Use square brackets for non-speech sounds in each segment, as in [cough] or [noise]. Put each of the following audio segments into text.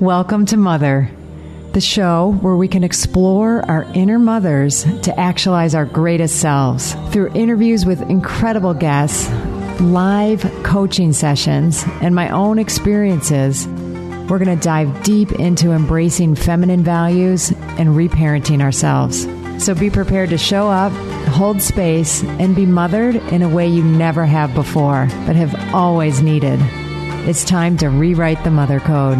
Welcome to Mother, the show where we can explore our inner mothers to actualize our greatest selves. Through interviews with incredible guests, live coaching sessions, and my own experiences, we're going to dive deep into embracing feminine values and reparenting ourselves. So be prepared to show up, hold space, and be mothered in a way you never have before, but have always needed. It's time to rewrite the mother code.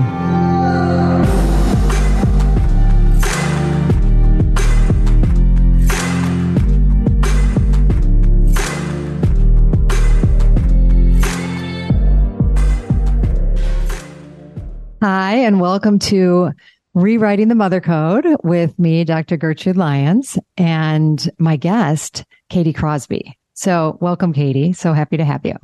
Hi, and welcome to Rewriting the Mother Code with me, Dr. Gertrude Lyons, and my guest, Katie Crosby. So, welcome, Katie. So happy to have you.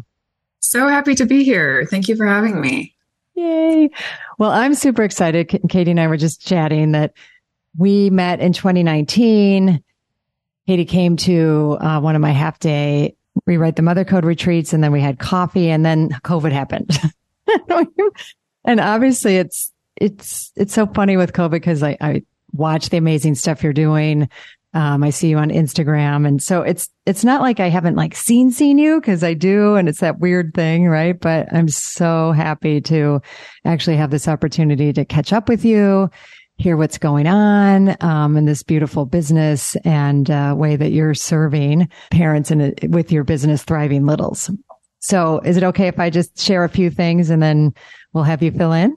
So happy to be here. Thank you for having me. Yay. Well, I'm super excited. Katie and I were just chatting that we met in 2019. Katie came to uh, one of my half day rewrite the mother code retreats and then we had coffee and then COVID happened. [laughs] and obviously it's, it's, it's so funny with COVID because I, I watch the amazing stuff you're doing. Um, I see you on Instagram. And so it's, it's not like I haven't like seen, seen you because I do. And it's that weird thing, right? But I'm so happy to actually have this opportunity to catch up with you, hear what's going on, um, in this beautiful business and, uh, way that you're serving parents and with your business thriving littles. So is it okay if I just share a few things and then we'll have you fill in?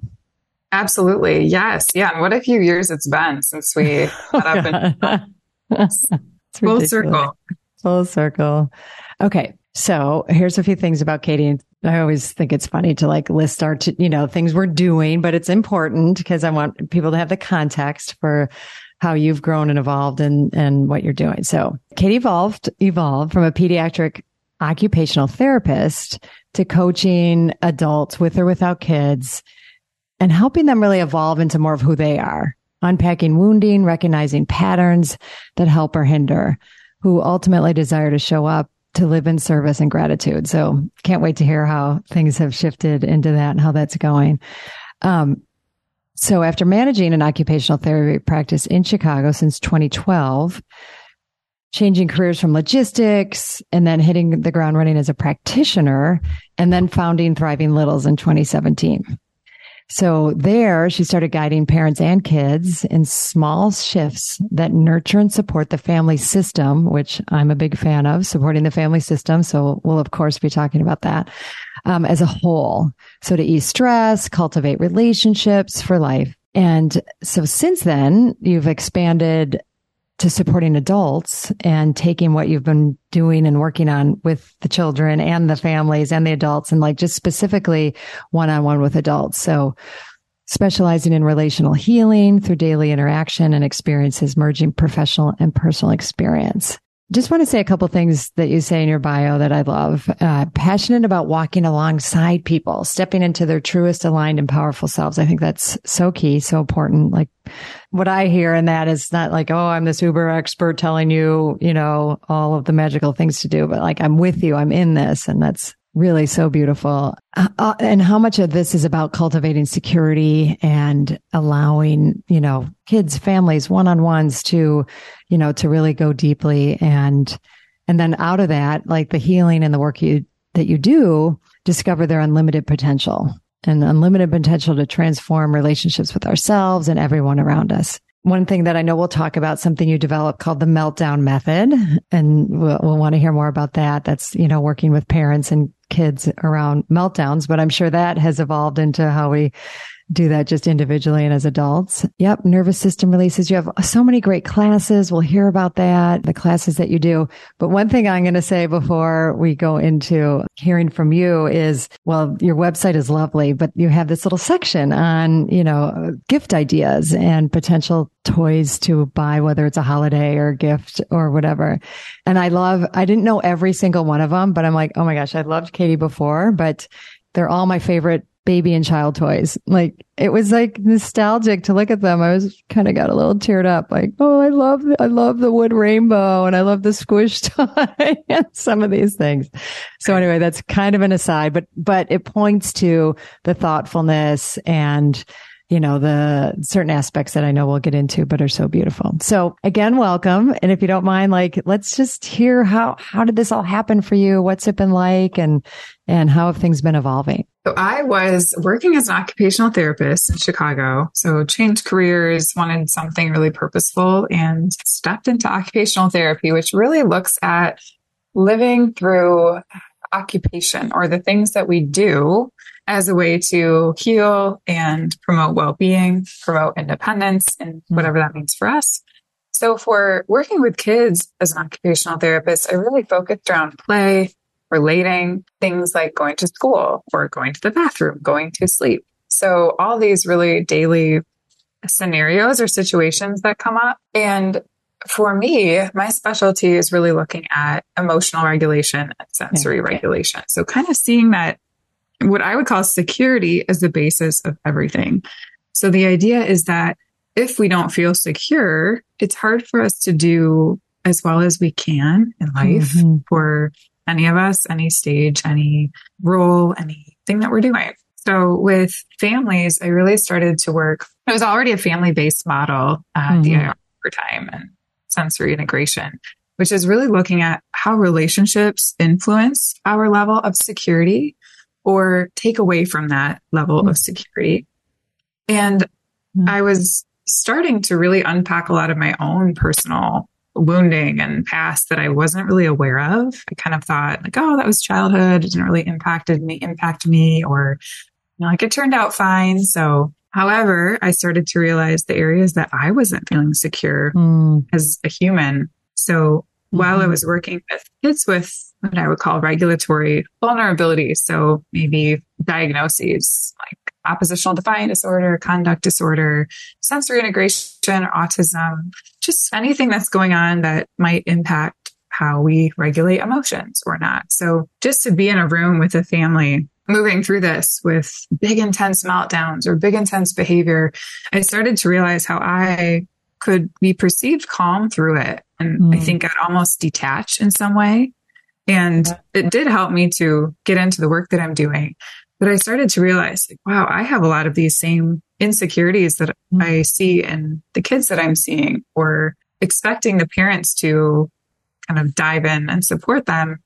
Absolutely. Yes. Yeah. And what a few years it's been since we [laughs] met up and Full circle. Full circle. Okay. So here's a few things about Katie. I always think it's funny to like list our, t- you know, things we're doing, but it's important because I want people to have the context for how you've grown and evolved and, and what you're doing. So Katie evolved, evolved from a pediatric occupational therapist to coaching adults with or without kids and helping them really evolve into more of who they are unpacking wounding, recognizing patterns that help or hinder, who ultimately desire to show up to live in service and gratitude. So can't wait to hear how things have shifted into that and how that's going. Um, so after managing an occupational therapy practice in Chicago since 2012, changing careers from logistics and then hitting the ground running as a practitioner and then founding Thriving Littles in 2017. So there she started guiding parents and kids in small shifts that nurture and support the family system, which I'm a big fan of supporting the family system. So we'll of course be talking about that um, as a whole. So to ease stress, cultivate relationships for life. And so since then, you've expanded to supporting adults and taking what you've been doing and working on with the children and the families and the adults and like just specifically one on one with adults. So specializing in relational healing through daily interaction and experiences, merging professional and personal experience. Just want to say a couple things that you say in your bio that I love. Uh, passionate about walking alongside people, stepping into their truest aligned and powerful selves. I think that's so key, so important. Like what I hear in that is not like, oh, I'm this uber expert telling you, you know, all of the magical things to do, but like I'm with you, I'm in this. And that's really so beautiful. Uh, uh, and how much of this is about cultivating security and allowing, you know, kids, families, one-on-ones to, you know, to really go deeply and, and then out of that, like the healing and the work you, that you do, discover their unlimited potential and unlimited potential to transform relationships with ourselves and everyone around us. One thing that I know we'll talk about something you developed called the meltdown method. And we'll, we'll want to hear more about that. That's, you know, working with parents and kids around meltdowns, but I'm sure that has evolved into how we do that just individually and as adults. Yep. Nervous system releases. You have so many great classes. We'll hear about that, the classes that you do. But one thing I'm going to say before we go into hearing from you is, well, your website is lovely, but you have this little section on, you know, gift ideas and potential toys to buy, whether it's a holiday or a gift or whatever. And I love, I didn't know every single one of them, but I'm like, oh my gosh, I loved Katie before, but they're all my favorite baby and child toys. Like it was like nostalgic to look at them. I was kind of got a little teared up. Like, oh, I love, I love the wood rainbow and I love the squish [laughs] toy and some of these things. So anyway, that's kind of an aside, but, but it points to the thoughtfulness and you know, the certain aspects that I know we'll get into, but are so beautiful. So again, welcome. And if you don't mind, like, let's just hear how, how did this all happen for you? What's it been like? And, and how have things been evolving? So I was working as an occupational therapist in Chicago. So changed careers, wanted something really purposeful and stepped into occupational therapy, which really looks at living through occupation or the things that we do as a way to heal and promote well-being, promote independence and hmm. whatever that means for us. So for working with kids as an occupational therapist, I really focused around play, relating things like going to school or going to the bathroom, going to sleep. So all these really daily scenarios or situations that come up. And for me, my specialty is really looking at emotional regulation and sensory okay. regulation. So kind of seeing that what I would call security as the basis of everything. So the idea is that if we don't feel secure, it's hard for us to do as well as we can in life mm-hmm. for any of us, any stage, any role, anything that we're doing. So with families, I really started to work. It was already a family based model, uh, mm-hmm. DIR Floortime and sensory integration, which is really looking at how relationships influence our level of security or take away from that level mm-hmm. of security. And mm-hmm. I was starting to really unpack a lot of my own personal wounding and past that I wasn't really aware of. I kind of thought like, oh, that was childhood. It didn't really impacted me, impact me, or you know, like it turned out fine. So, however, I started to realize the areas that I wasn't feeling secure mm. as a human. So mm-hmm. while I mm-hmm. was working with kids with what I would call regulatory vulnerability. So maybe diagnoses like oppositional defiant disorder, conduct disorder, sensory integration, autism, just anything that's going on that might impact how we regulate emotions or not. So just to be in a room with a family moving through this with big intense meltdowns or big intense behavior, I started to realize how I could be perceived calm through it. And mm. I think I'd almost detach in some way. And it did help me to get into the work that I'm doing. But I started to realize, like, wow, I have a lot of these same insecurities that mm-hmm. I see in the kids that I'm seeing or expecting the parents to kind of dive in and support them.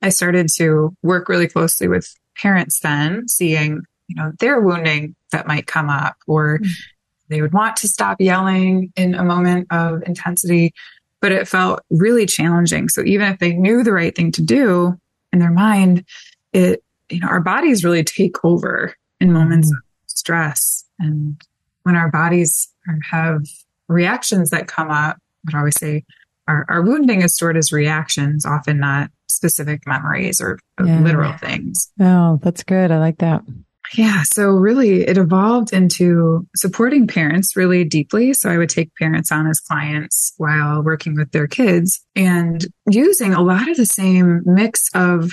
I started to work really closely with parents then, seeing, you know, their wounding that might come up or mm-hmm. they would want to stop yelling in a moment of intensity but it felt really challenging. So even if they knew the right thing to do in their mind, it, you know, our bodies really take over in moments mm. of stress. And when our bodies have reactions that come up, I would always say our, our wounding is stored as reactions, often not specific memories or, yeah. literal things. Oh, that's good. I like that. Yeah. So really it evolved into supporting parents really deeply. So I would take parents on as clients while working with their kids and using a lot of the same mix of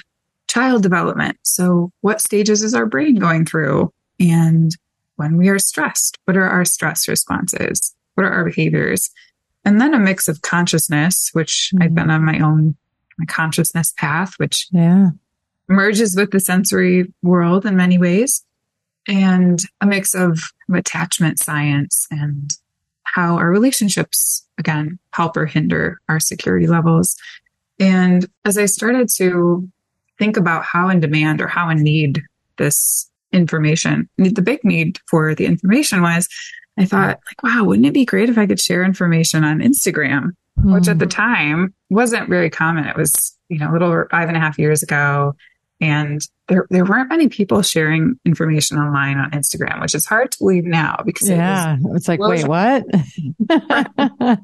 child development. So what stages is our brain going through? And when we are stressed, what are our stress responses? What are our behaviors? And then a mix of consciousness, which mm-hmm. I've been on my own my consciousness path, which yeah merges with the sensory world in many ways and a mix of attachment science and how our relationships again help or hinder our security levels. And as I started to think about how in demand or how in need this information, the big need for the information was, I thought like, wow, wouldn't it be great if I could share information on Instagram? Mm. Which at the hmm. time wasn't very common. It was, you know, a little over five and a half years ago. And there, there weren't many people sharing information online on Instagram, which is hard to believe now because yeah, it was, it's like, wait, what? [laughs]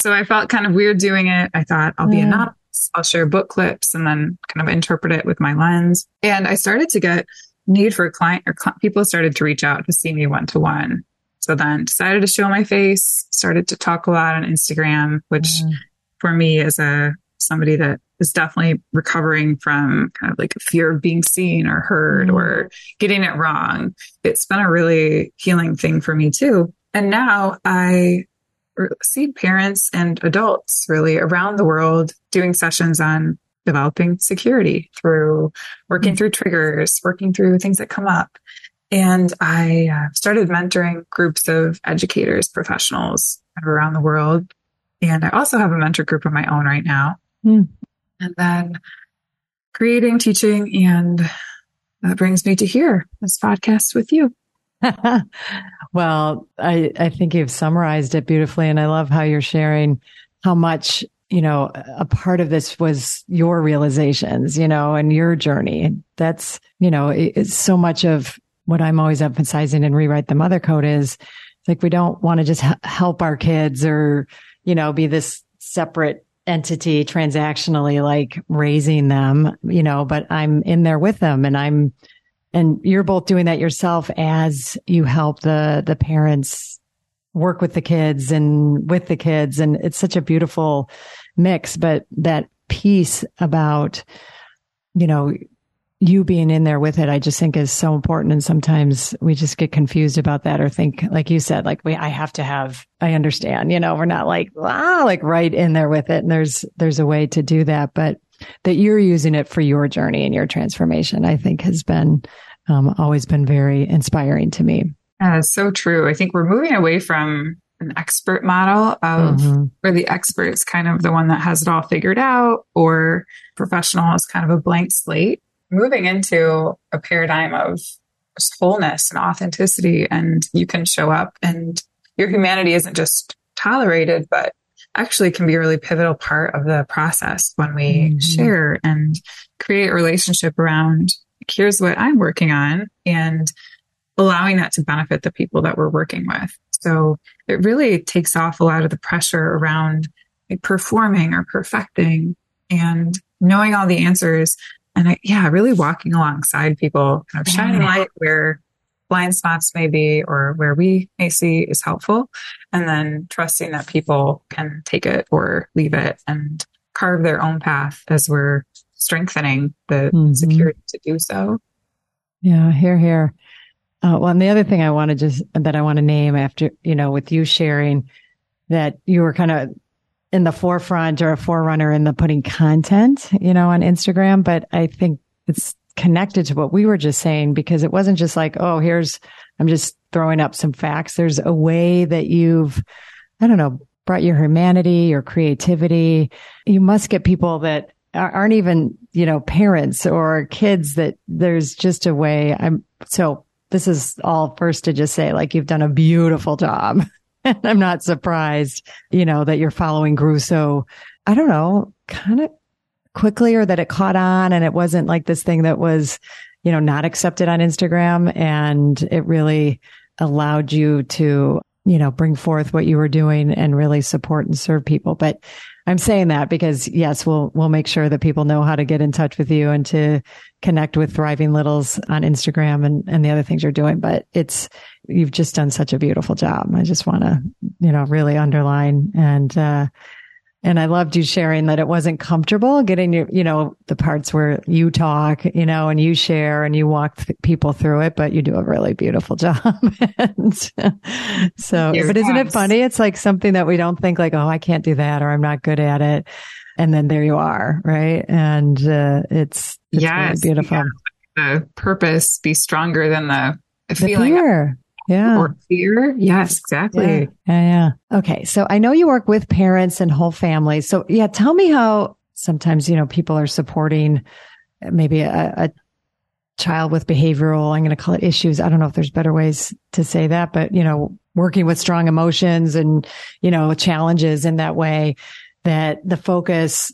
so I felt kind of weird doing it. I thought I'll be yeah. anonymous. I'll share book clips and then kind of interpret it with my lens. And I started to get need for a client or cl- people started to reach out to see me one to one. So then decided to show my face, started to talk a lot on Instagram, which mm. for me as a somebody that is definitely recovering from kind of like a fear of being seen or heard mm. or getting it wrong. It's been a really healing thing for me too. And now I see parents and adults really around the world doing sessions on developing security through working mm. through triggers, working through things that come up. And I uh, started mentoring groups of educators, professionals around the world. And I also have a mentor group of my own right now. Mm. And then creating, teaching, and that brings me to here, this podcast with you. [laughs] well, I, I think you've summarized it beautifully. And I love how you're sharing how much, you know, a part of this was your realizations, you know, and your journey. That's, you know, it's so much of what I'm always emphasizing in Rewrite the Mother Code is like, we don't want to just help our kids or, you know, be this separate entity transactionally, like raising them, you know, but I'm in there with them and I'm, and you're both doing that yourself as you help the, the parents work with the kids and with the kids. And it's such a beautiful mix, but that piece about, you know, you being in there with it, I just think is so important. And sometimes we just get confused about that or think, like you said, like we, I have to have, I understand, you know, we're not like, ah, like right in there with it. And there's, there's a way to do that, but that you're using it for your journey and your transformation, I think has been, um, always been very inspiring to me. Yeah, so true. I think we're moving away from an expert model of mm-hmm. where the expert is kind of the one that has it all figured out or professional is kind of a blank slate moving into a paradigm of wholeness and authenticity and you can show up and your humanity isn't just tolerated, but actually can be a really pivotal part of the process when we mm-hmm. share and create a relationship around here's what I'm working on and allowing that to benefit the people that we're working with. So it really takes off a lot of the pressure around like, performing or perfecting and knowing all the answers and I, yeah, really walking alongside people, kind of shining light where blind spots may be or where we may see is helpful. And then trusting that people can take it or leave it and carve their own path as we're strengthening the mm-hmm. security to do so. Yeah, here, here. Uh, well, and the other thing I want to just that I want to name after you know with you sharing that you were kind of in the forefront or a forerunner in the putting content, you know, on Instagram. But I think it's connected to what we were just saying because it wasn't just like, oh, here's, I'm just throwing up some facts. There's a way that you've, I don't know, brought your humanity, your creativity. You must get people that aren't even, you know, parents or kids that there's just a way. I'm so this is all first to just say like you've done a beautiful job [laughs] [laughs] I'm not surprised, you know, that you're following grew so, I don't know, kind of quickly or that it caught on and it wasn't like this thing that was, you know, not accepted on Instagram. And it really allowed you to, you know, bring forth what you were doing and really support and serve people. But I'm saying that because yes, we'll, we'll make sure that people know how to get in touch with you and to connect with Thriving Littles on Instagram and, and the other things you're doing. But it's, you've just done such a beautiful job. I just want to, you know, really underline and, uh, and I loved you sharing that it wasn't comfortable getting your, you know, the parts where you talk, you know, and you share and you walk th- people through it, but you do a really beautiful [laughs] job. and so, but isn't it funny? It's like something that we don't think like, oh, I can't do that or I'm not good at it. And then there you are. Right. And, uh, it's, it's yes, really beautiful. Yeah. The purpose be stronger than the, the feeling. Fear. Yeah. Or fear. Yes, exactly. Yeah. yeah. Yeah. Okay. So I know you work with parents and whole families. So yeah, tell me how sometimes, you know, people are supporting maybe a, a child with behavioral, I'm going to call it issues. I don't know if there's better ways to say that, but you know, working with strong emotions and, you know, challenges in that way that the focus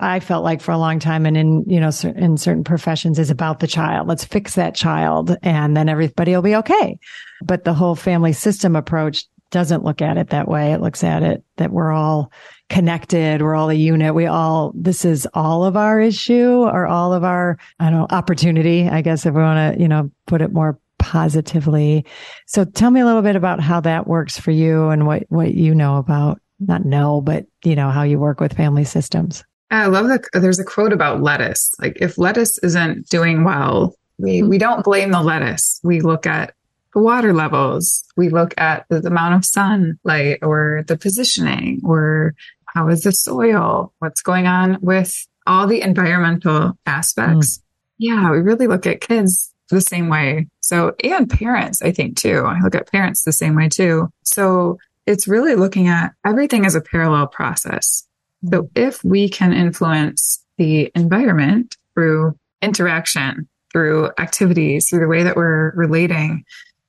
I felt like for a long time and in, you know, in certain professions is about the child. Let's fix that child and then everybody will be okay. But the whole family system approach doesn't look at it that way. It looks at it that we're all connected. We're all a unit. We all, this is all of our issue or all of our, I don't know, opportunity, I guess, if we want to, you know, put it more positively. So tell me a little bit about how that works for you and what, what you know about, not know, but, you know, how you work with family systems. I love that there's a quote about lettuce. Like if lettuce isn't doing well, we, mm-hmm. we don't blame the lettuce. We look at the water levels. We look at the, the amount of sunlight or the positioning or how is the soil? What's going on with all the environmental aspects? Mm. Yeah, we really look at kids the same way. So, and parents, I think too. I look at parents the same way too. So it's really looking at everything as a parallel process. So if we can influence the environment through interaction, through activities, through the way that we're relating,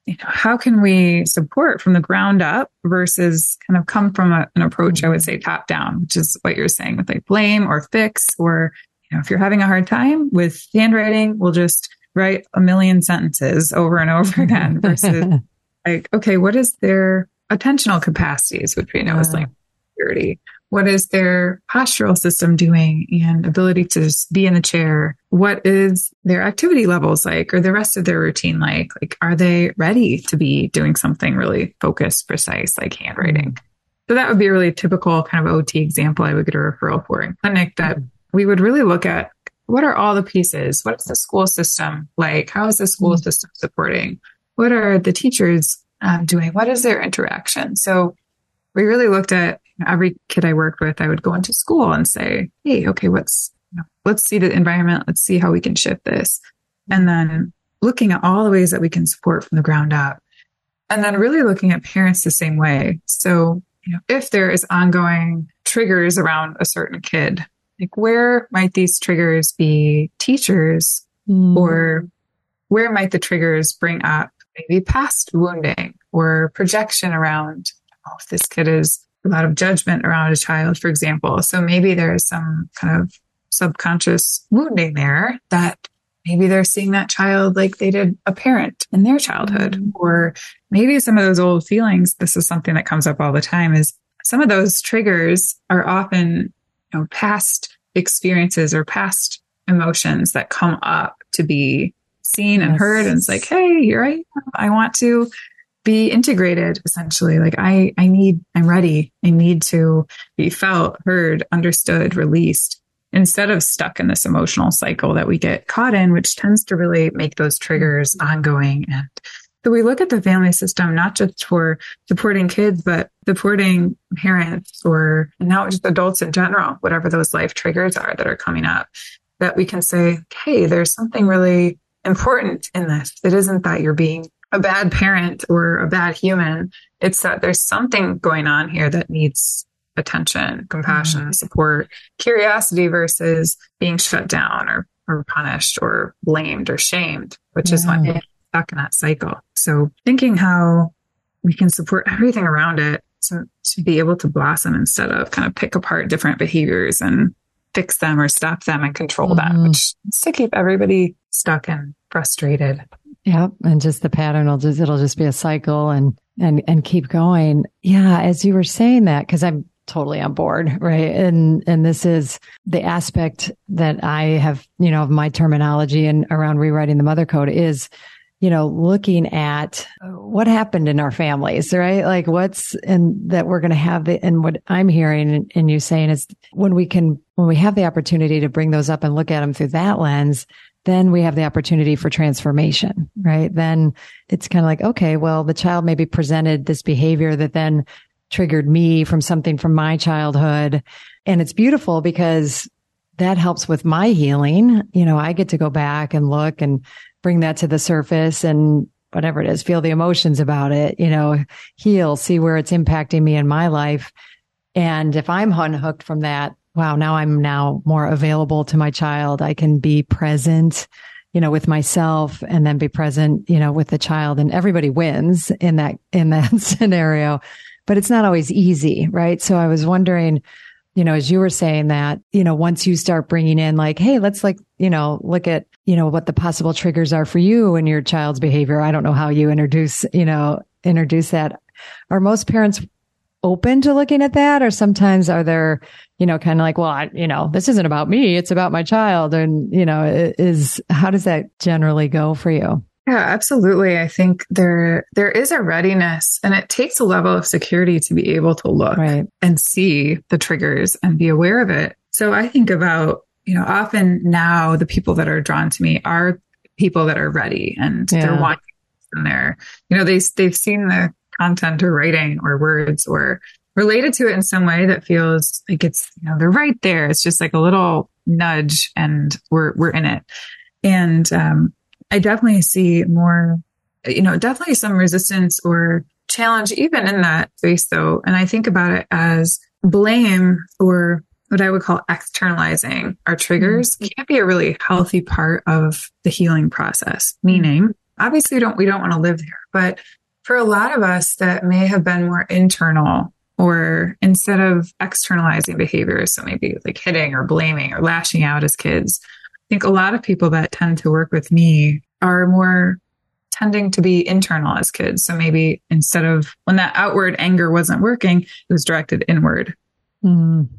you know, how can we support from the ground up versus kind of come from a, an approach, I would say top down, which is what you're saying with like blame or fix, or, you know, if you're having a hard time with handwriting, we'll just write a million sentences over and over [laughs] again versus like, okay, what is their attentional capacities, which we know is like uh. security? What is their postural system doing and ability to be in the chair? What is their activity levels like or the rest of their routine like? Like, are they ready to be doing something really focused, precise, like handwriting? Mm-hmm. So that would be a really typical kind of OT example I would get a referral for in clinic that we would really look at what are all the pieces? What is the school system like? How is the school mm-hmm. system supporting? What are the teachers um, doing? What is their interaction? So we really looked at every kid I worked with, I would go into school and say, Hey, okay, what's, you know, let's see the environment. Let's see how we can shift this. And then looking at all the ways that we can support from the ground up. And then really looking at parents the same way. So, you know, if there is ongoing triggers around a certain kid, like where might these triggers be teachers mm. or where might the triggers bring up maybe past wounding or projection around oh, if this kid is a lot of judgment around a child, for example. So maybe there's some kind of subconscious wounding there that maybe they're seeing that child like they did a parent in their childhood mm-hmm. or maybe some of those old feelings this is something that comes up all the time is some of those triggers are often you know past experiences or past emotions that come up to be seen and yes. heard and it's like hey you're right. i want to be integrated essentially. Like I, I need, I'm ready. I need to be felt, heard, understood, released instead of stuck in this emotional cycle that we get caught in, which tends to really make those triggers ongoing. And so we look at the family system, not just for supporting kids, but supporting parents or now just adults in general, whatever those life triggers are that are coming up, that we can say, Hey, there's something really important in this. It isn't that you're being a bad parent or a bad human. It's that there's something going on here that needs attention, compassion, mm-hmm. support, curiosity versus being shut down or, or punished or blamed or shamed, which yeah. is what gets stuck in that cycle. So thinking how we can support everything around it to, to be able to blossom instead of kind of pick apart different behaviors and fix them or stop them and control mm. them, which is to keep everybody stuck and frustrated. Yep. And just the pattern will just, it'll just be a cycle and, and, and keep going. Yeah. As you were saying that, cause I'm totally on board. [laughs] Right. And, and this is the aspect that I have, you know, of my terminology and around rewriting the mother code is, you know, looking at what happened in our families, right? Like what's and that we're going to have the, and what I'm hearing and you saying is when we can, when we have the opportunity to bring those up and look at them through that lens, then we have the opportunity for transformation, right? Then it's kind of like, okay, well, the child maybe presented this behavior that then triggered me from something from my childhood. And it's beautiful because that helps with my healing. You know, I get to go back and look and bring that to the surface and whatever it is, feel the emotions about it, you know, heal, see where it's impacting me in my life. And if I'm unhooked from that, wow, now I'm now more available to my child. I can be present, you know, with myself and then be present, you know, with the child and everybody wins in that, in [laughs] that scenario. But it's not always easy, right? So I was wondering, you know, as you were saying that, you know, once you start bringing in like, Hey, let's like, you know, look at, you know, what the possible triggers are for you and your child's behavior. I don't know how you introduce, you know, introduce that. Are most parents open to looking at that? Or sometimes are there, you know, kind of like, well, I, you know, this isn't about me. It's about my child. And, you know, is, how does that generally go for you? Yeah, absolutely. I think there there is a readiness and it takes a level of security to be able to look right. and see the triggers and be aware of it. So I think about, you know, often now the people that are drawn to me are people that are ready and yeah. they're wanting and they're, you know, they they've seen the content or writing or words or related to it in some way that feels like it's, you know, they're right there. It's just like a little nudge and we're, we're in it. And, um, I definitely see more, you know, definitely some resistance or challenge even in that space though. And I think about it as blame or what I would call externalizing our triggers mm-hmm. can be a really healthy part of the healing process. Meaning, obviously we don't, we don't want to live there, but for a lot of us that may have been more internal or instead of externalizing behaviors, so maybe like hitting or blaming or lashing out as kids, I think a lot of people that tend to work with me are more tending to be internal as kids. So maybe instead of when that outward anger wasn't working, it was directed inward. Mm.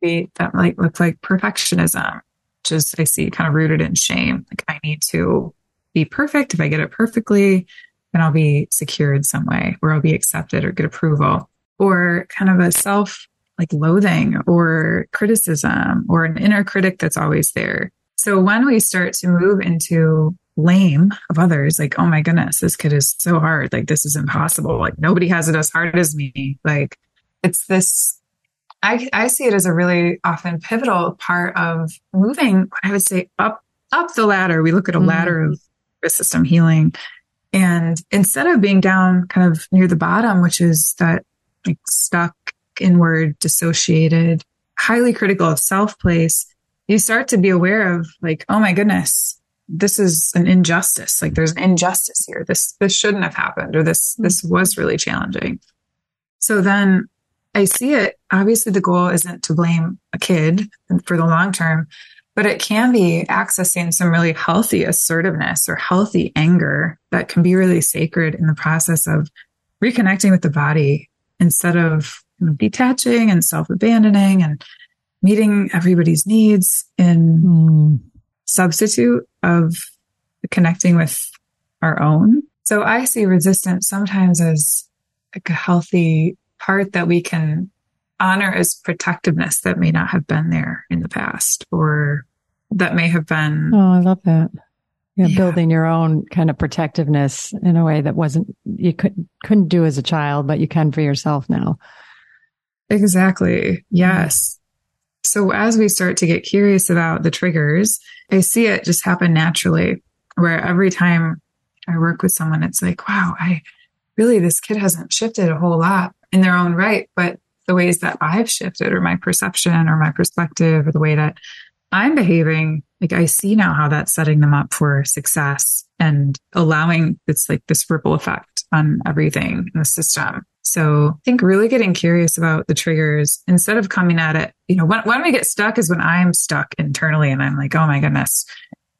That might look like perfectionism, just I see kind of rooted in shame. Like I need to be perfect. If I get it perfectly, then I'll be secure in some way or I'll be accepted or get approval or kind of a self like loathing or criticism or an inner critic that's always there. So when we start to move into blame of others, like, oh my goodness, this kid is so hard. Like, this is impossible. Like, nobody has it as hard as me. Like, it's this, I, I see it as a really often pivotal part of moving, I would say, up, up the ladder. We look at a mm-hmm. ladder of system healing. And instead of being down kind of near the bottom, which is that like stuck inward, dissociated, highly critical of self place, you start to be aware of like, oh my goodness, this is an injustice. Like there's an injustice here. This, this shouldn't have happened or this, hmm. this was really challenging. So then I see it. Obviously the goal isn't to blame a kid for the long term, but it can be accessing some really healthy assertiveness or healthy anger that can be really sacred in the process of reconnecting with the body instead of detaching and self abandoning and meeting everybody's needs in mm. substitute of connecting with our own. So I see resistance sometimes as like a healthy part that we can honor as protectiveness that may not have been there in the past or that may have been. Oh, I love that. Yeah, yeah, building your own kind of protectiveness in a way that wasn't you couldn't couldn't do as a child, but you can for yourself now. Exactly. Yes. So as we start to get curious about the triggers, I see it just happen naturally where every time I work with someone, it's like, wow, I really, this kid hasn't shifted a whole lot in their own right, but the ways that I've shifted or my perception or my perspective or the way that I'm behaving, like I see now how that's setting them up for success and allowing it's like this ripple effect on everything in the system. So I think really getting curious about the triggers instead of coming at it, you know, when, when we get stuck is when I'm stuck internally and I'm like, oh my goodness,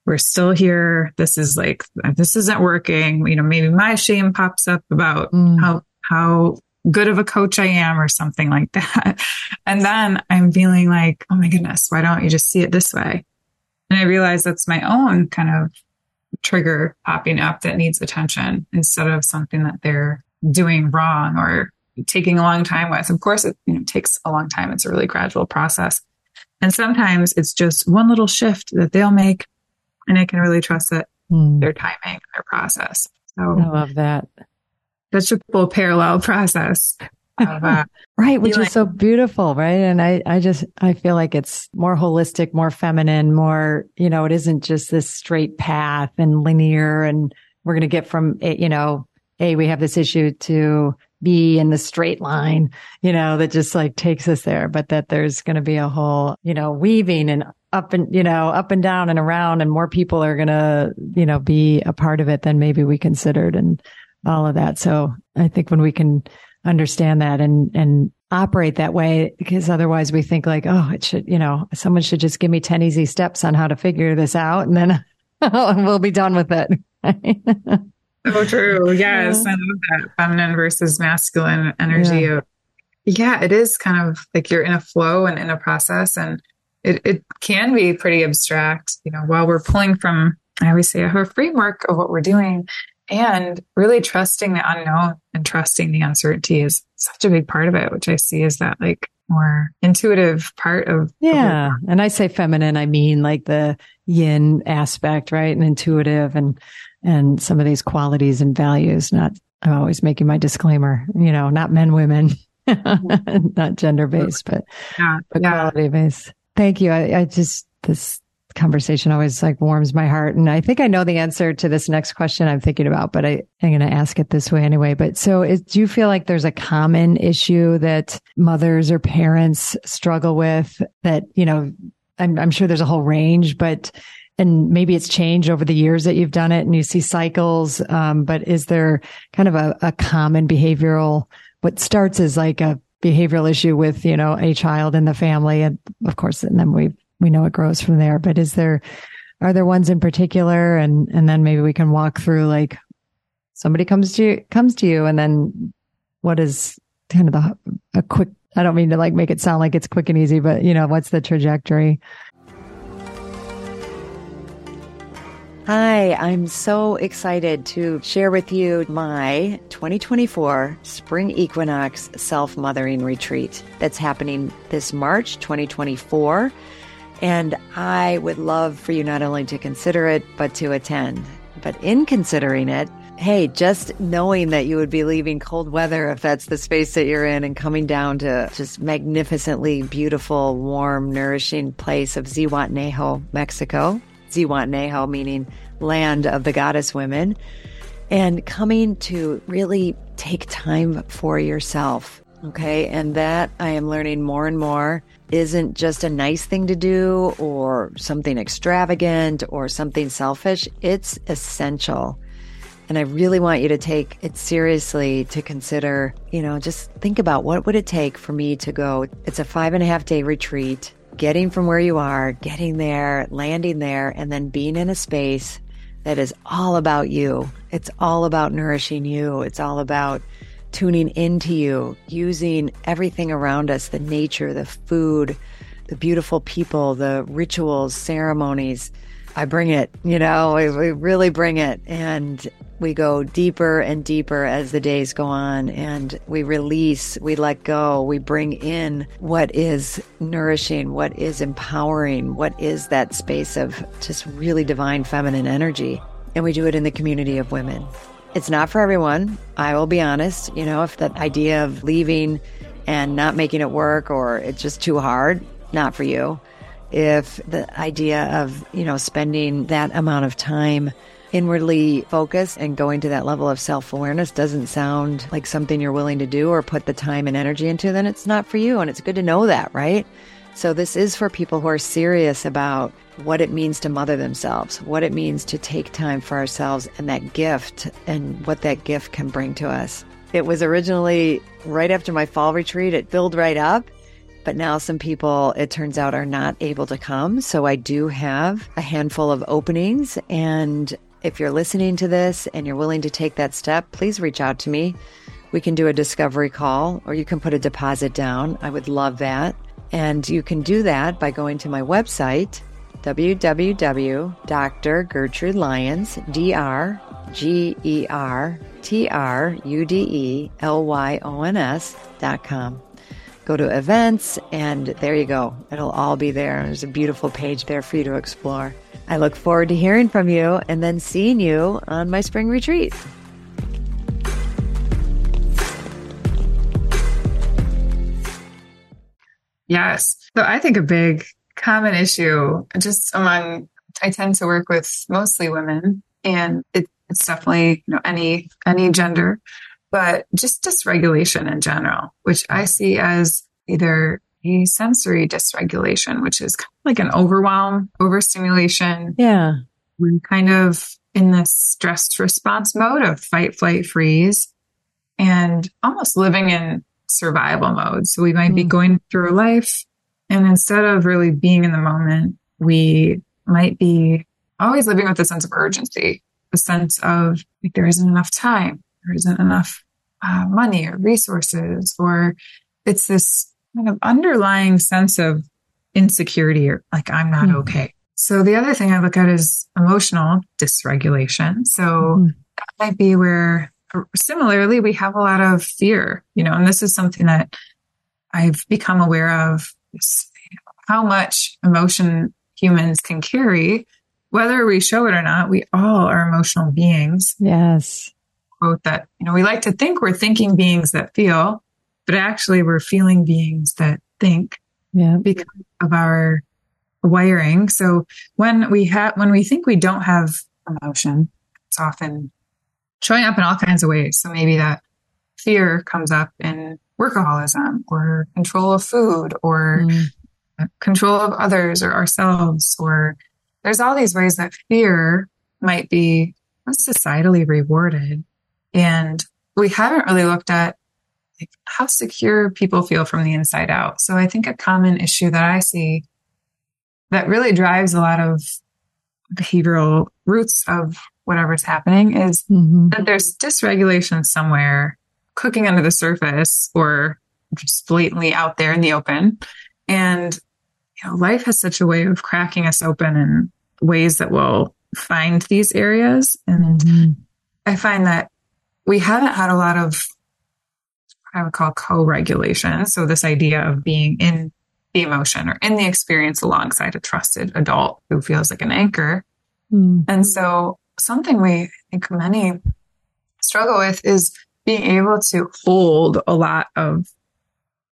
we're still here. This is like, this isn't working. You know, maybe my shame pops up about mm. how, how good of a coach I am or something like that. [laughs] And then I'm feeling like, oh my goodness, why don't you just see it this way? And I realize that's my own kind of trigger popping up that needs attention instead of something that they're doing wrong or taking a long time with. Of course, it you know, takes a long time. It's a really gradual process. And sometimes it's just one little shift that they'll make and I can really trust that hmm. their timing, their process. So I love that the triple parallel process. Of, uh, [laughs] right, which is so beautiful, right? And I, I just, I feel like it's more holistic, more feminine, more, you know, it isn't just this straight path and linear and we're going to get from, A, you know, A, we have this issue to B in the straight line, you know, that just like takes us there, but that there's going to be a whole, you know, weaving and up and, you know, up and down and around and more people are going to, you know, be a part of it than maybe we considered. And all of that. So I think when we can understand that and, and operate that way, because otherwise we think like, oh, it should, you know, someone should just give me 10 easy steps on how to figure this out. And then [laughs] we'll be done with it. [laughs] oh, true. Yes. Yeah. I love that feminine versus masculine energy yeah. of, yeah, it is kind of like you're in a flow and in a process and it, it can be pretty abstract, you know, while we're pulling from, I always say, a framework of what we're doing and really trusting the unknown and trusting the uncertainty is such a big part of it, which I see as that like more intuitive part of. Yeah. And I say feminine, I mean like the yin aspect, right? And intuitive and, and some of these qualities and values, not, I'm always making my disclaimer, you know, not men, women, [laughs] not gender based, but, yeah, but yeah. quality based. Thank you. I, I just, this conversation always like warms my heart. And I think I know the answer to this next question I'm thinking about, but I, I'm going to ask it this way anyway. But so is, do you feel like there's a common issue that mothers or parents struggle with that, you know, I'm, I'm sure there's a whole range, but and maybe it's changed over the years that you've done it and you see cycles. Um, but is there kind of a, a common behavioral, what starts as like a behavioral issue with, you know, a child in the family? And of course, and then we, we know it grows from there, but is there, are there ones in particular? And, and then maybe we can walk through like somebody comes to you, comes to you and then what is kind of the, a quick, I don't mean to like make it sound like it's quick and easy, but you know, what's the trajectory? Hi, I'm so excited to share with you my 2024 Spring Equinox Self Mothering Retreat that's happening this March 2024. And I would love for you not only to consider it, but to attend. But in considering it, hey, just knowing that you would be leaving cold weather if that's the space that you're in and coming down to just magnificently beautiful, warm, nourishing place of Zihuatanejo, Mexico Zihuatanejo, meaning land of the goddess women, and coming to really take time for yourself. Okay. And that I am learning more and more isn't just a nice thing to do or something extravagant or something selfish. It's essential. And I really want you to take it seriously to consider, you know, just think about what would it take for me to go. It's a five and a half day retreat getting from where you are, getting there, landing there, and then being in a space that is all about you. It's all about nourishing you. It's all about tuning into you, using everything around us the nature, the food, the beautiful people, the rituals, ceremonies. I bring it, you know, we, we really bring it. And we go deeper and deeper as the days go on and we release, we let go, we bring in what is nourishing, what is empowering, what is that space of just really divine feminine energy. And we do it in the community of women. It's not for everyone. I will be honest. You know, if that idea of leaving and not making it work or it's just too hard, not for you. If the idea of, you know, spending that amount of time inwardly focused and going to that level of self awareness doesn't sound like something you're willing to do or put the time and energy into, then it's not for you. And it's good to know that, right? So, this is for people who are serious about what it means to mother themselves, what it means to take time for ourselves, and that gift and what that gift can bring to us. It was originally right after my fall retreat, it filled right up. But now some people, it turns out, are not able to come. So I do have a handful of openings and if you're listening to this and you're willing to take that step, please reach out to me. We can do a discovery call or you can put a deposit down. I would love that. And you can do that by going to my website, www.drgertrude D-R G-E-R-T-R-U-D-E-L-Y-O-N-S dot com. Go to events and there you go. It'll all be there. There's a beautiful page there for you to explore. I look forward to hearing from you and then seeing you on my spring retreat. Yes. So I think a big common issue just among, I tend to work with mostly women and it, it's definitely, you know, any, any gender, but just dysregulation in general, which I see as either a sensory dysregulation, which is kind of like an overwhelm, overstimulation. Yeah. We're kind of in this stress response mode of fight, flight, freeze, and almost living in survival mode. So we might mm. be going through life, and instead of really being in the moment, we might be always living with a sense of urgency, a sense of like there isn't enough time, there isn't enough uh, money or resources, or it's this kind of underlying sense of insecurity or like I'm not mm-hmm. okay. So the other thing I look at is emotional dysregulation. So mm-hmm. that might be where similarly we have a lot of fear, you know, and this is something that I've become aware of how much emotion humans can carry, whether we show it or not. We all are emotional beings. Yes. Quote that, you know, we like to think we're thinking beings that feel, but actually we're feeling beings that think yeah. because of our wiring. So when we have, when we think we don't have emotion, it's often showing up in all kinds of ways. So maybe that fear comes up in workaholism or control of food or mm. control of others or ourselves or there's all these ways that fear might be societally rewarded. And we haven't really looked at like, how secure people feel from the inside out. So I think a common issue that I see that really drives a lot of behavioral roots of whatever's happening is mm-hmm. that there's dysregulation somewhere cooking under the surface or just blatantly out there in the open. And you know, life has such a way of cracking us open in ways that will find these areas. And mm-hmm. I find that we haven't had a lot of I would call co-regulation. So this idea of being in the emotion or in the experience alongside a trusted adult who feels like an anchor. Mm. And so something we I think many struggle with is being able to hold a lot of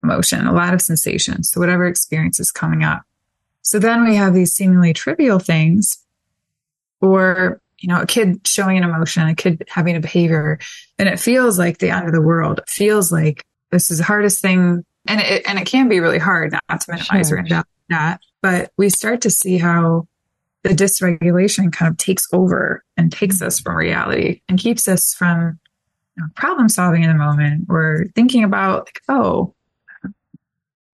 emotion, a lot of sensations. So whatever experience is coming up. So then we have these seemingly trivial things or, you know, a kid showing an emotion, a kid having a behavior, and it feels like the end of the world. It feels like this is the hardest thing. And it, and it can be really hard not to minimize sure. or end that. But we start to see how the dysregulation kind of takes over and takes mm-hmm. us from reality and keeps us from problem solving in the moment or thinking about like, oh,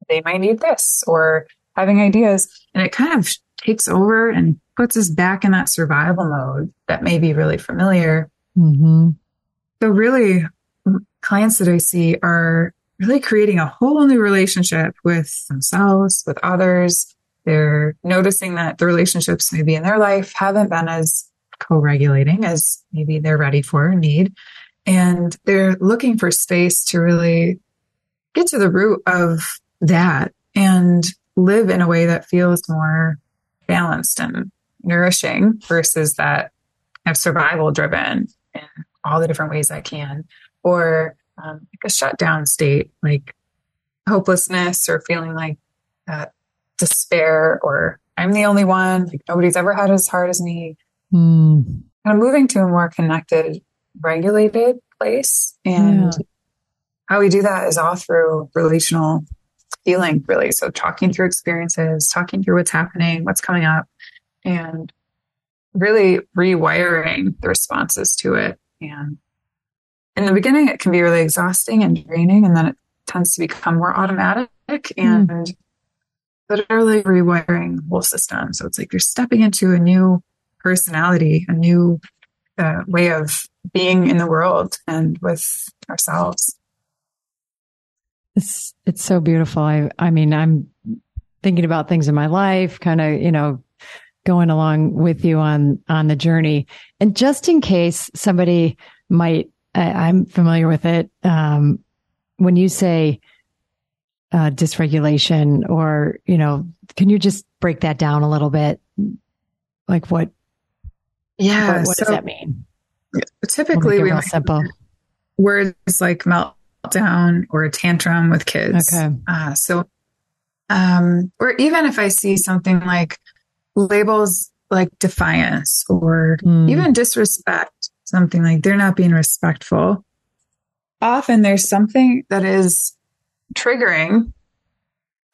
they might need this or having ideas. And it kind of takes over and puts us back in that survival mode that may be really familiar. Mm-hmm. So really clients that I see are really creating a whole new relationship with themselves, with others, they're noticing that the relationships maybe in their life haven't been as co-regulating as maybe they're ready for or need. And they're looking for space to really get to the root of that and live in a way that feels more balanced and nourishing versus that kind of survival driven in all the different ways I can, or um, like a shutdown state, like hopelessness or feeling like that despair or I'm the only one. Like nobody's ever had as hard as me. Mm. Kind of moving to a more connected, regulated place. And yeah. how we do that is all through relational healing, really. So talking through experiences, talking through what's happening, what's coming up, and really rewiring the responses to it. And in the beginning, it can be really exhausting and draining. And then it tends to become more automatic. And mm literally rewiring the whole system. So it's like you're stepping into a new personality, a new uh, way of being in the world and with ourselves. It's it's so beautiful. I I mean, I'm thinking about things in my life, kind of, you know, going along with you on on the journey. And just in case somebody might, I, am familiar with it. Um, when you say uh, dysregulation or, you know, can you just break that down a little bit? Like what? Yeah. What, what so does that mean? Typically we simple words like meltdown or a tantrum with kids. Okay. Uh, so, um, or even if I see something like labels like defiance or mm. even disrespect, something like they're not being respectful. Often there's something that is triggering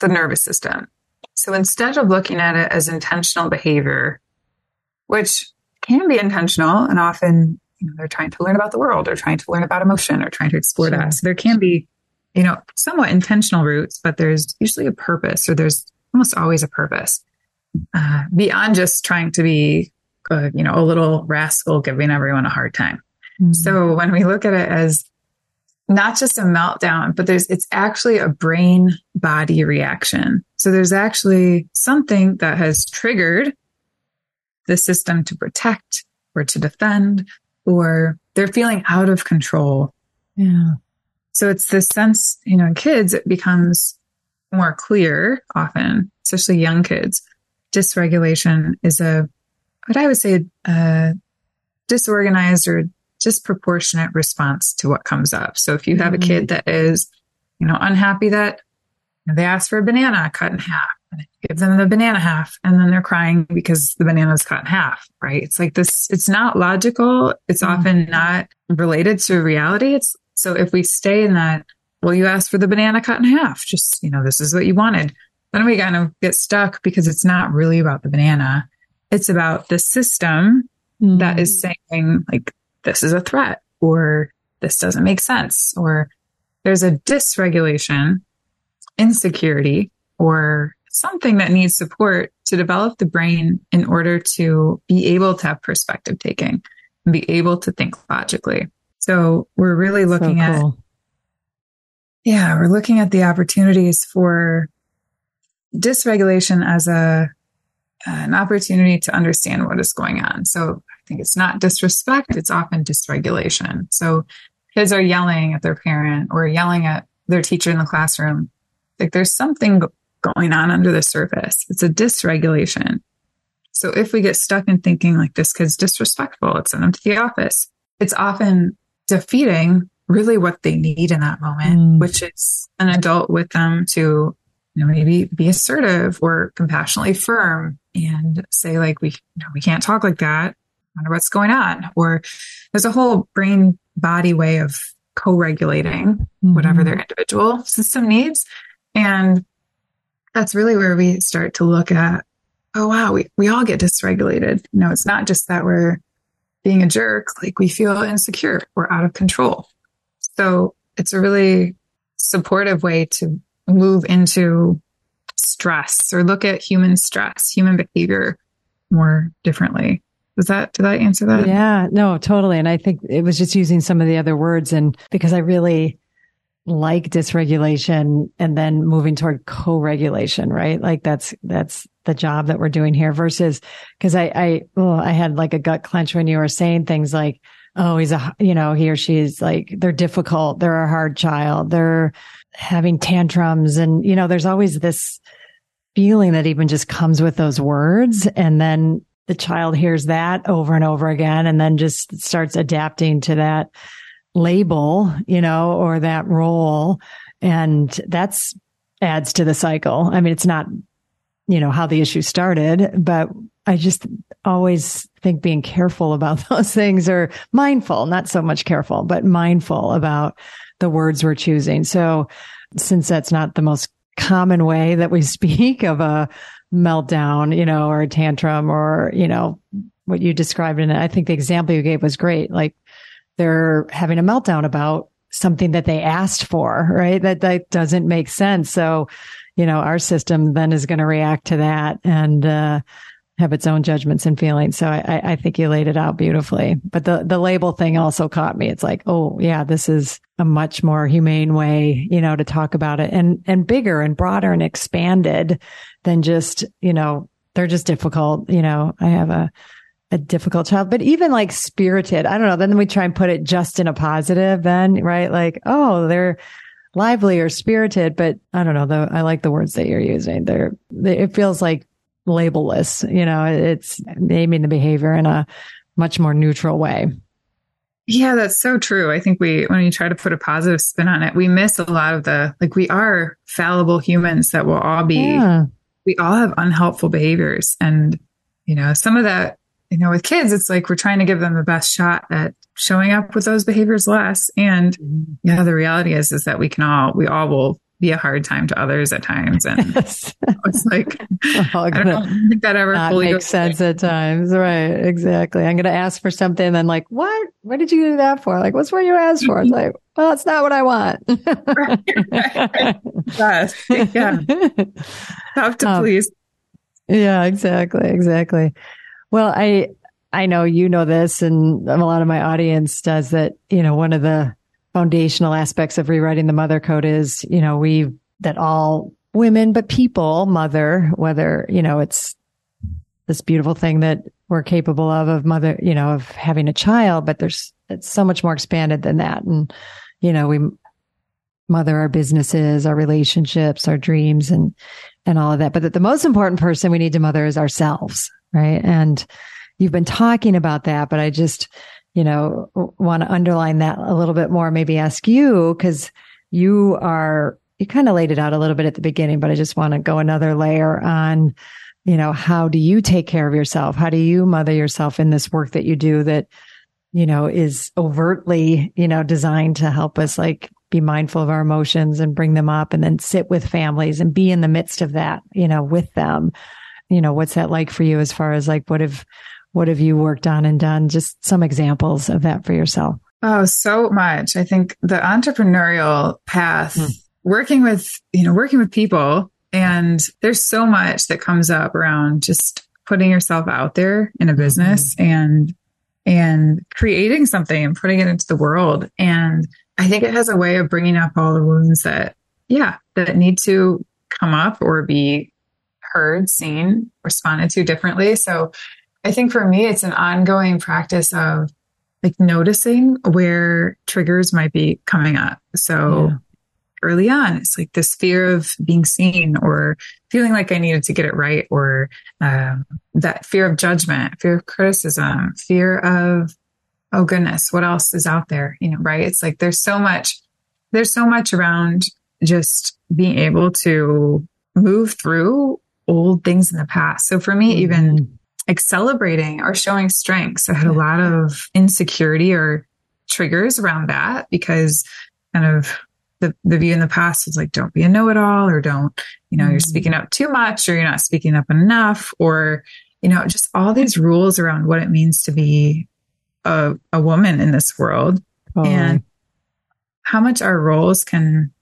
the nervous system. So instead of looking at it as intentional behavior, which can be intentional and often you know, they're trying to learn about the world or trying to learn about emotion or trying to explore sure. that. So there can be, you know, somewhat intentional roots, but there's usually a purpose or there's almost always a purpose uh, beyond just trying to be, uh, you know, a little rascal giving everyone a hard time. Mm-hmm. So when we look at it as not just a meltdown, but there's, it's actually a brain body reaction. So there's actually something that has triggered the system to protect or to defend, or they're feeling out of control. Yeah. So it's this sense, you know, in kids, it becomes more clear often, especially young kids. Dysregulation is a, what I would say, a disorganized or disproportionate response to what comes up. So if you have a kid mm-hmm. that is, you know, unhappy that they ask for a banana cut in half give them the banana half and then they're crying because the banana's cut in half, right? It's like this, it's not logical. It's mm-hmm. often not related to reality. It's so if we stay in that, well, you asked for the banana cut in half, just, you know, this is what you wanted. Then we kind of get stuck because it's not really about the banana. It's about the system mm-hmm. that is saying like, this is a threat or this doesn't make sense or there's a dysregulation, insecurity or something that needs support to develop the brain in order to be able to have perspective taking and be able to think logically. So we're really looking so cool. at, yeah, we're looking at the opportunities for dysregulation as a, an opportunity to understand what is going on. So I think it's not disrespect. It's often dysregulation. So kids are yelling at their parent or yelling at their teacher in the classroom. Like there's something going on under the surface. It's a dysregulation. So if we get stuck in thinking like this kid's disrespectful, let's send them to the office. It's often defeating really what they need in that moment, mm. which is an adult with them to, you know, maybe be assertive or compassionately firm and say like, we, you know, we can't talk like that. I wonder what's going on. Or there's a whole brain body way of co-regulating mm-hmm. whatever their individual system needs. And that's really where we start to look at, oh, wow, we, we all get dysregulated. You know, it's not just that we're being a jerk, like we feel insecure, we're out of control. So it's a really supportive way to move into stress or look at human stress, human behavior more differently. Does that, did I answer that? Yeah, no, totally. And I think it was just using some of the other words and because I really, like dysregulation and then moving toward co-regulation, right? Like that's, that's the job that we're doing here versus, cause I, I, oh, I had like a gut clench when you were saying things like, oh, he's a, you know, he or she's like, they're difficult. They're a hard child. They're having tantrums. And, you know, there's always this feeling that even just comes with those words. And then the child hears that over and over again and then just starts adapting to that label, you know, or that role. And that's adds to the cycle. I mean, it's not, you know, how the issue started, but I just always think being careful about [laughs] those things or mindful, not so much careful, but mindful about the words we're choosing. So since that's not the most common way that we [laughs] speak of a meltdown, you know, or a tantrum or, you know, what you described in it, I think the example you gave was great. Like they're having a meltdown about something that they asked for, right? That, that doesn't make sense. So, you know, our system then is going to react to that and, uh, have its own judgments and feelings. So I, I think you laid it out beautifully. But the, the label thing also caught me. It's like, oh yeah, this is a much more humane way, you know, to talk about it and, and bigger and broader and expanded than just, you know, they're just difficult. You know, I have a, a difficult child, but even like spirited, I don't know. Then we try and put it just in a positive then, right? Like, oh, they're lively or spirited, but I don't know though. I like the words that you're using. They're, they, it feels like labelless, you know, it's naming the behavior in a much more neutral way. Yeah, that's so true. I think we, when you try to put a positive spin on it, we miss a lot of the, like, we are fallible humans that will all be, yeah. we all have unhelpful behaviors. And, you know, some of that you know, with kids, it's like we're trying to give them the best shot at showing up with those behaviors less. And mm-hmm. yeah, the reality is, is that we can all, we all will be a hard time to others at times. And [laughs] yes. it's like, [laughs] I don't, know, I think that ever fully makes sense at times. Right. Exactly. I'm going to ask for something and then like, what, what did you do that for? Like, what's what you asked for? It's like, well, it's not what I want. right, [laughs] right, yes. Yeah. Tough to um, please. Yeah, exactly. Exactly. Well, I, I know you know this and a lot of my audience does that, you know, one of the foundational aspects of rewriting the mother code is, you know, we, that all women, but people mother, whether, you know, it's this beautiful thing that we're capable of, of mother, you know, of having a child, but there's, it's so much more expanded than that. And, you know, we mother our businesses, our relationships, our dreams and, and all of that. But that the most important person we need to mother is ourselves right? And you've been talking about that, but I just, you know, want to underline that a little bit more, maybe ask you, because you are you kind of laid it out a little bit at the beginning, but I just want to go another layer on, you know, how do you take care of yourself? How do you mother yourself in this work that you do that, you know, is overtly, you know, designed to help us like be mindful of our emotions and bring them up and then sit with families and be in the midst of that, you know, with them. You know, what's that like for you as far as like what have what have you worked on and done? Just some examples of that for yourself. Oh, so much. I think the entrepreneurial path, mm. working with, you know, working with people and there's so much that comes up around just putting yourself out there in a mm-hmm. business mm-hmm. and and creating something and putting it into the world. And I think it has a way of bringing up all the wounds that, yeah, that need to come up or be heard, seen, responded to differently. So I think for me, it's an ongoing practice of like noticing where triggers might be coming up. So yeah. early on, it's like this fear of being seen or feeling like I needed to get it right or um, that fear of judgment, fear of criticism, fear of, oh goodness, what else is out there? You know, right? It's like there's so much, there's so much around just being able to move through old things in the past. So for me, mm-hmm. even like celebrating or showing strengths. I had a lot of insecurity or triggers around that because kind of the, the view in the past was like, don't be a know it all or don't, you know, mm-hmm. you're speaking up too much or you're not speaking up enough or, you know, just all these rules around what it means to be a, a woman in this world oh. and how much our roles can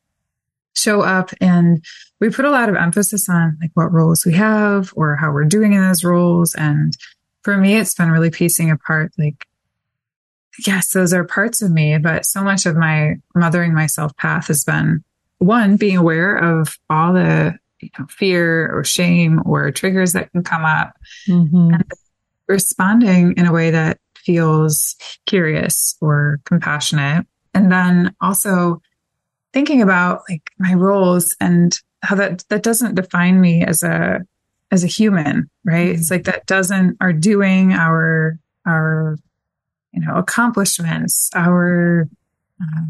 show up and we put a lot of emphasis on like what roles we have or how we're doing in those roles. And for me, it's been really piecing apart like, yes, those are parts of me, but so much of my mothering myself path has been one, being aware of all the you know, fear or shame or triggers that can come up mm-hmm. and responding in a way that feels curious or compassionate. And then also thinking about like my roles and how that that doesn't define me as a as a human, right? Mm-hmm. It's like that doesn't our doing our our you know accomplishments, our uh,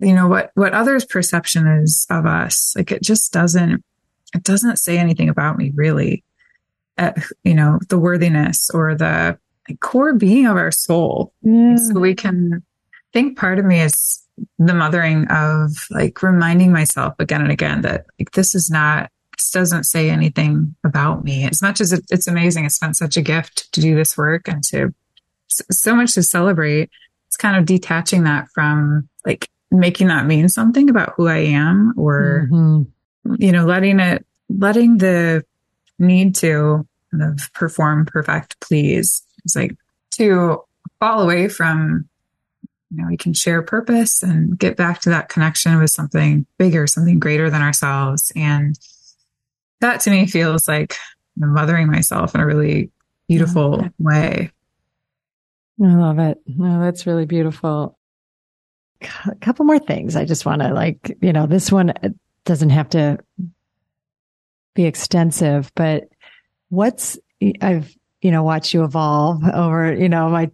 you know what what others' perception is of us. Like it just doesn't it doesn't say anything about me really. At, you know the worthiness or the like, core being of our soul. Yeah. So we can think part of me is the mothering of like reminding myself again and again that like this is not this doesn't say anything about me as much as it, it's amazing it's been such a gift to do this work and to so much to celebrate it's kind of detaching that from like making that mean something about who i am or mm-hmm. you know letting it letting the need to kind of perform perfect please it's like to fall away from you know, we can share purpose and get back to that connection with something bigger, something greater than ourselves. And that to me feels like mothering myself in a really beautiful yeah. way. I love it. No, that's really beautiful. A couple more things. I just want to like, you know, this one uh, doesn't have to be extensive, but what's, I've, you know, watched you evolve over, you know, my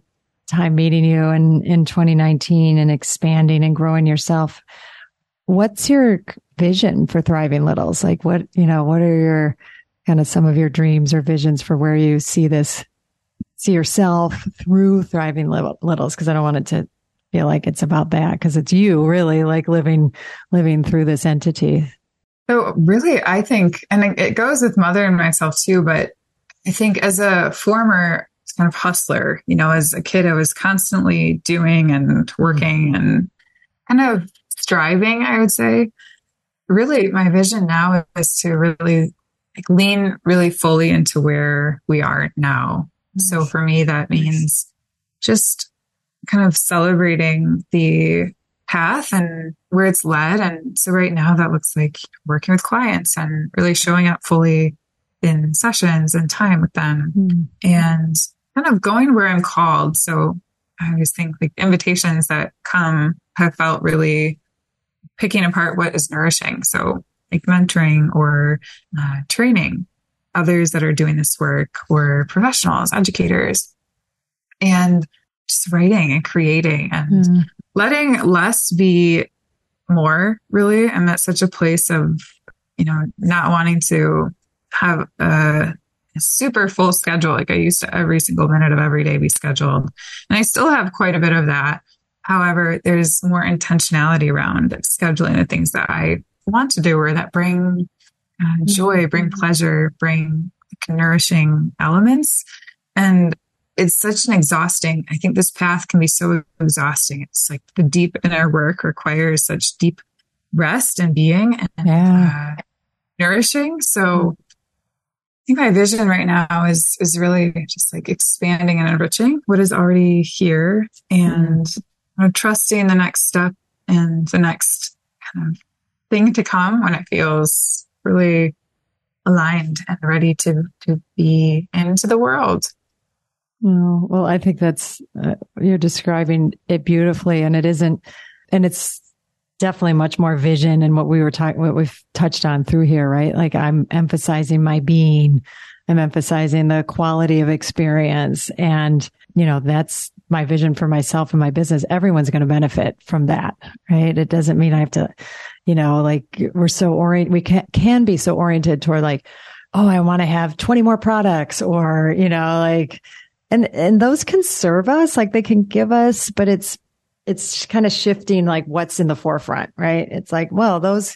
time meeting you in, in 2019 and expanding and growing yourself. What's your vision for Thriving Littles? Like what, you know, what are your kind of some of your dreams or visions for where you see this, see yourself through Thriving Littles? Cause I don't want it to feel like it's about that because it's you really like living, living through this entity. So really, I think, and it goes with mother and myself too, but I think as a former kind of hustler. You know, as a kid, I was constantly doing and working and kind of striving, I would say. Really, my vision now is to really like, lean really fully into where we are now. Nice. So for me, that means just kind of celebrating the path and where it's led. And so right now that looks like working with clients and really showing up fully in sessions and time with them. Mm. And kind of going where I'm called. So I always think like invitations that come have felt really picking apart what is nourishing. So like mentoring or uh, training others that are doing this work or professionals, educators, and just writing and creating and mm. letting less be more really. I'm at such a place of, you know, not wanting to have a super full schedule. Like I used to every single minute of every day be scheduled. And I still have quite a bit of that. However, there's more intentionality around scheduling the things that I want to do or that bring uh, joy, bring mm-hmm. pleasure, bring nourishing elements. And it's such an exhausting, I think this path can be so exhausting. It's like the deep inner work requires such deep rest and being and yeah. uh, nourishing. So mm-hmm. Think my vision right now is, is really just like expanding and enriching what is already here and mm. you know, trusting the next step and the next kind of thing to come when it feels really aligned and ready to to be into the world. Oh, well, I think that's uh, you're describing it beautifully, and it isn't, and it's definitely much more vision and what we were talking, what we've touched on through here, right? Like I'm emphasizing my being, I'm emphasizing the quality of experience, and you know that's my vision for myself and my business. Everyone's going to benefit from that, right? It doesn't mean I have to you know, like we're so orient, we can, can be so oriented toward like, oh, I want to have 20 more products or, you know, like, and, and those can serve us, like they can give us, but it's, it's kind of shifting like what's in the forefront, right? It's like, well, those,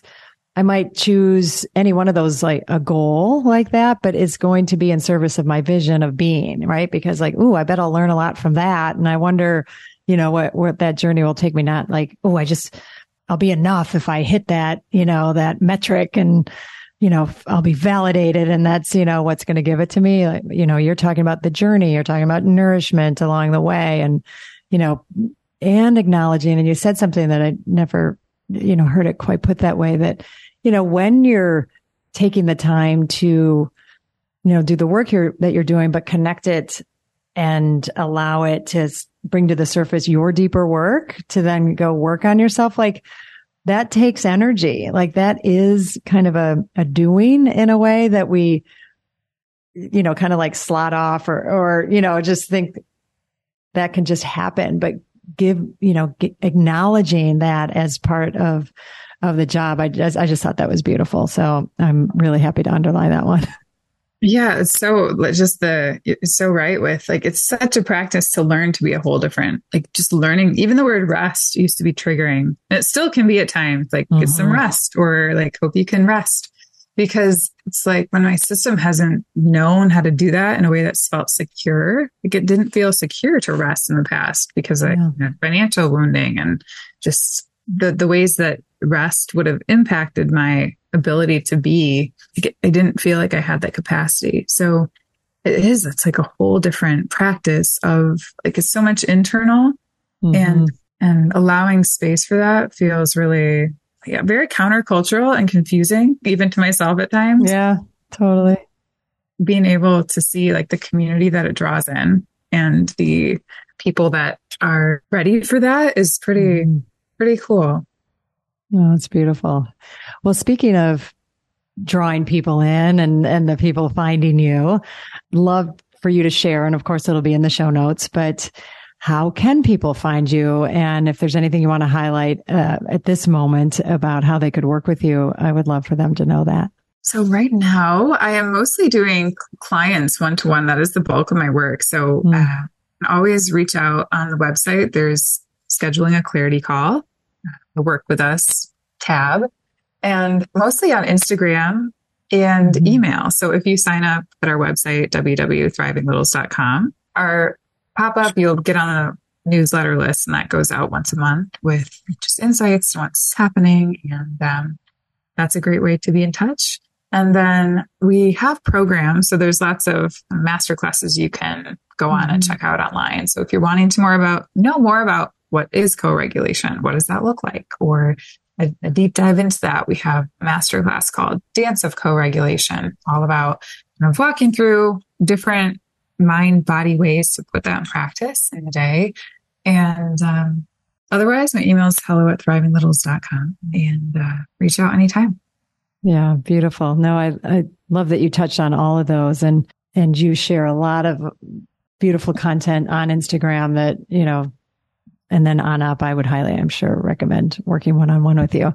I might choose any one of those, like a goal like that, but it's going to be in service of my vision of being, right? Because like, ooh, I bet I'll learn a lot from that. And I wonder, you know, what, what that journey will take me. Not like, oh, I just, I'll be enough if I hit that, you know, that metric and, you know, I'll be validated and that's, you know, what's going to give it to me. Like, you know, you're talking about the journey, you're talking about nourishment along the way and, you know, and acknowledging. And you said something that I never, you know, heard it quite put that way that, you know, when you're taking the time to, you know, do the work that you're doing, but connect it and allow it to bring to the surface your deeper work to then go work on yourself. Like that takes energy. Like that is kind of a, a doing in a way that we, you know, kind of like slot off or, or, you know, just think that can just happen, but give, you know, acknowledging that as part of, of the job. I just, I just thought that was beautiful. So I'm really happy to underline that one. [laughs] Yeah, it's so just the it's so right with like it's such a practice to learn to be a whole different like just learning even the word rest used to be triggering. And it still can be at times like mm-hmm. get some mm-hmm. rest or like hope you can rest because it's like when my system hasn't known how to do that in a way that's felt secure, like it didn't feel secure to rest in the past because yeah. of you know, financial wounding and just the the ways that rest would have impacted my ability to be, I didn't feel like I had that capacity. So it is, it's like a whole different practice of like, it's so much internal mm-hmm. and, and allowing space for that feels really, yeah, very countercultural and confusing, even to myself at times. Yeah, totally. Being able to see like the community that it draws in and the people that are ready for that is pretty, mm. pretty cool. Oh, that's beautiful. Well, speaking of drawing people in and, and the people finding you, love for you to share. And of course, it'll be in the show notes, but how can people find you? And if there's anything you want to highlight uh, at this moment about how they could work with you, I would love for them to know that. So right now I am mostly doing clients one to one. That is the bulk of my work. So mm. uh, always reach out on the website. There's scheduling a clarity call the work with us tab and mostly on Instagram and mm-hmm. email. So if you sign up at our website, www.thrivinglittles.com, our pop up, you'll get on a newsletter list and that goes out once a month with just insights on what's happening. And um, that's a great way to be in touch. And then we have programs. So there's lots of master classes you can go on mm-hmm. and check out online. So if you're wanting to more about, know more about what is co-regulation? What does that look like? Or a, a deep dive into that. We have a masterclass called Dance of Co-Regulation, all about kind of walking through different mind body ways to put that in practice in the day. And um, otherwise, my email is hello at thrivinglittles.com and uh, reach out anytime. Yeah, beautiful. No, I, I love that you touched on all of those and, and you share a lot of beautiful content on Instagram that, you know, and then on up, I would highly, I'm sure, recommend working one on one with you.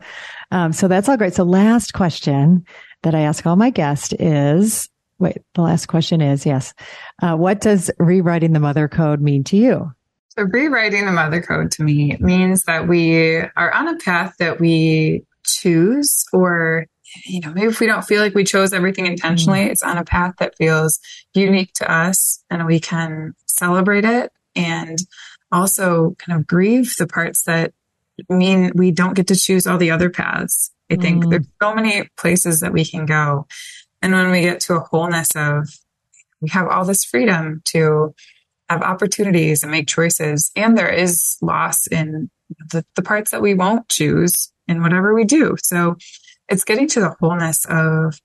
Um, so that's all great. So last question that I ask all my guests is, wait, the last question is, yes. Uh, what does rewriting the mother code mean to you? So rewriting the mother code to me means that we are on a path that we choose or you know, maybe if we don't feel like we chose everything intentionally, mm. it's on a path that feels unique to us and we can celebrate it and also kind of grieve the parts that mean we don't get to choose all the other paths. I think mm. there's so many places that we can go. And when we get to a wholeness of we have all this freedom to have opportunities and make choices, and there is loss in the, the parts that we won't choose in whatever we do. So it's getting to the wholeness of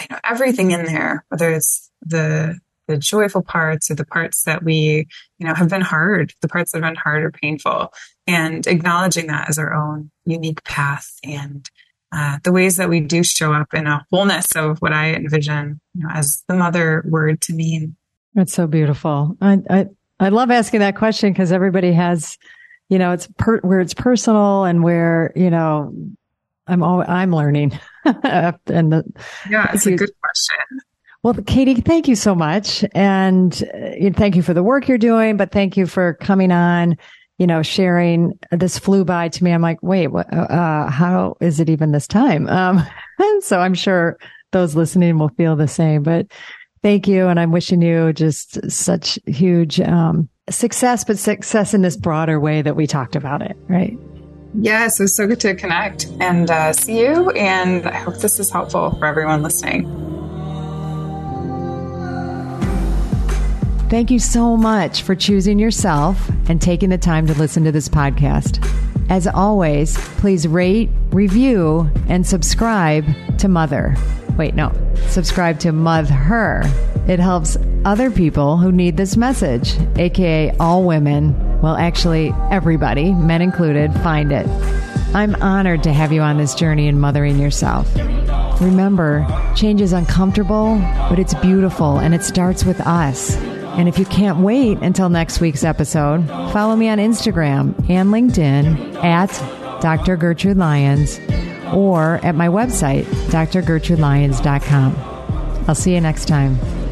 you know everything in there, whether it's the the joyful parts or the parts that we you know have been hard, the parts that have been hard or painful, and acknowledging that as our own unique path and uh, the ways that we do show up in a wholeness of what I envision you know, as the mother word to mean. That's so beautiful. I I, I love asking that question because everybody has, you know, it's per, where it's personal and where you know I'm all, I'm learning. [laughs] and the, yeah, it's a good question. Well, Katie, thank you so much. And uh, thank you for the work you're doing, but thank you for coming on, you know, sharing this flew by to me. I'm like, wait, what, uh, uh how is it even this time? Um, [laughs] so I'm sure those listening will feel the same, but thank you. And I'm wishing you just such huge, um, success, but success in this broader way that we talked about it, right? Yes, it was so good to connect and uh, see you. And I hope this is helpful for everyone listening. Thank you so much for choosing yourself and taking the time to listen to this podcast. As always, please rate, review, and subscribe to Mother. Wait, no, subscribe to Mother. Her. It helps other people who need this message, aka all women, well, actually, everybody, men included, find it. I'm honored to have you on this journey in mothering yourself. Remember, change is uncomfortable, but it's beautiful and it starts with us. And if you can't wait until next week's episode, follow me on Instagram and LinkedIn at Dr. Gertrude Lyons or at my website, drgertrudelyons.com. I'll see you next time.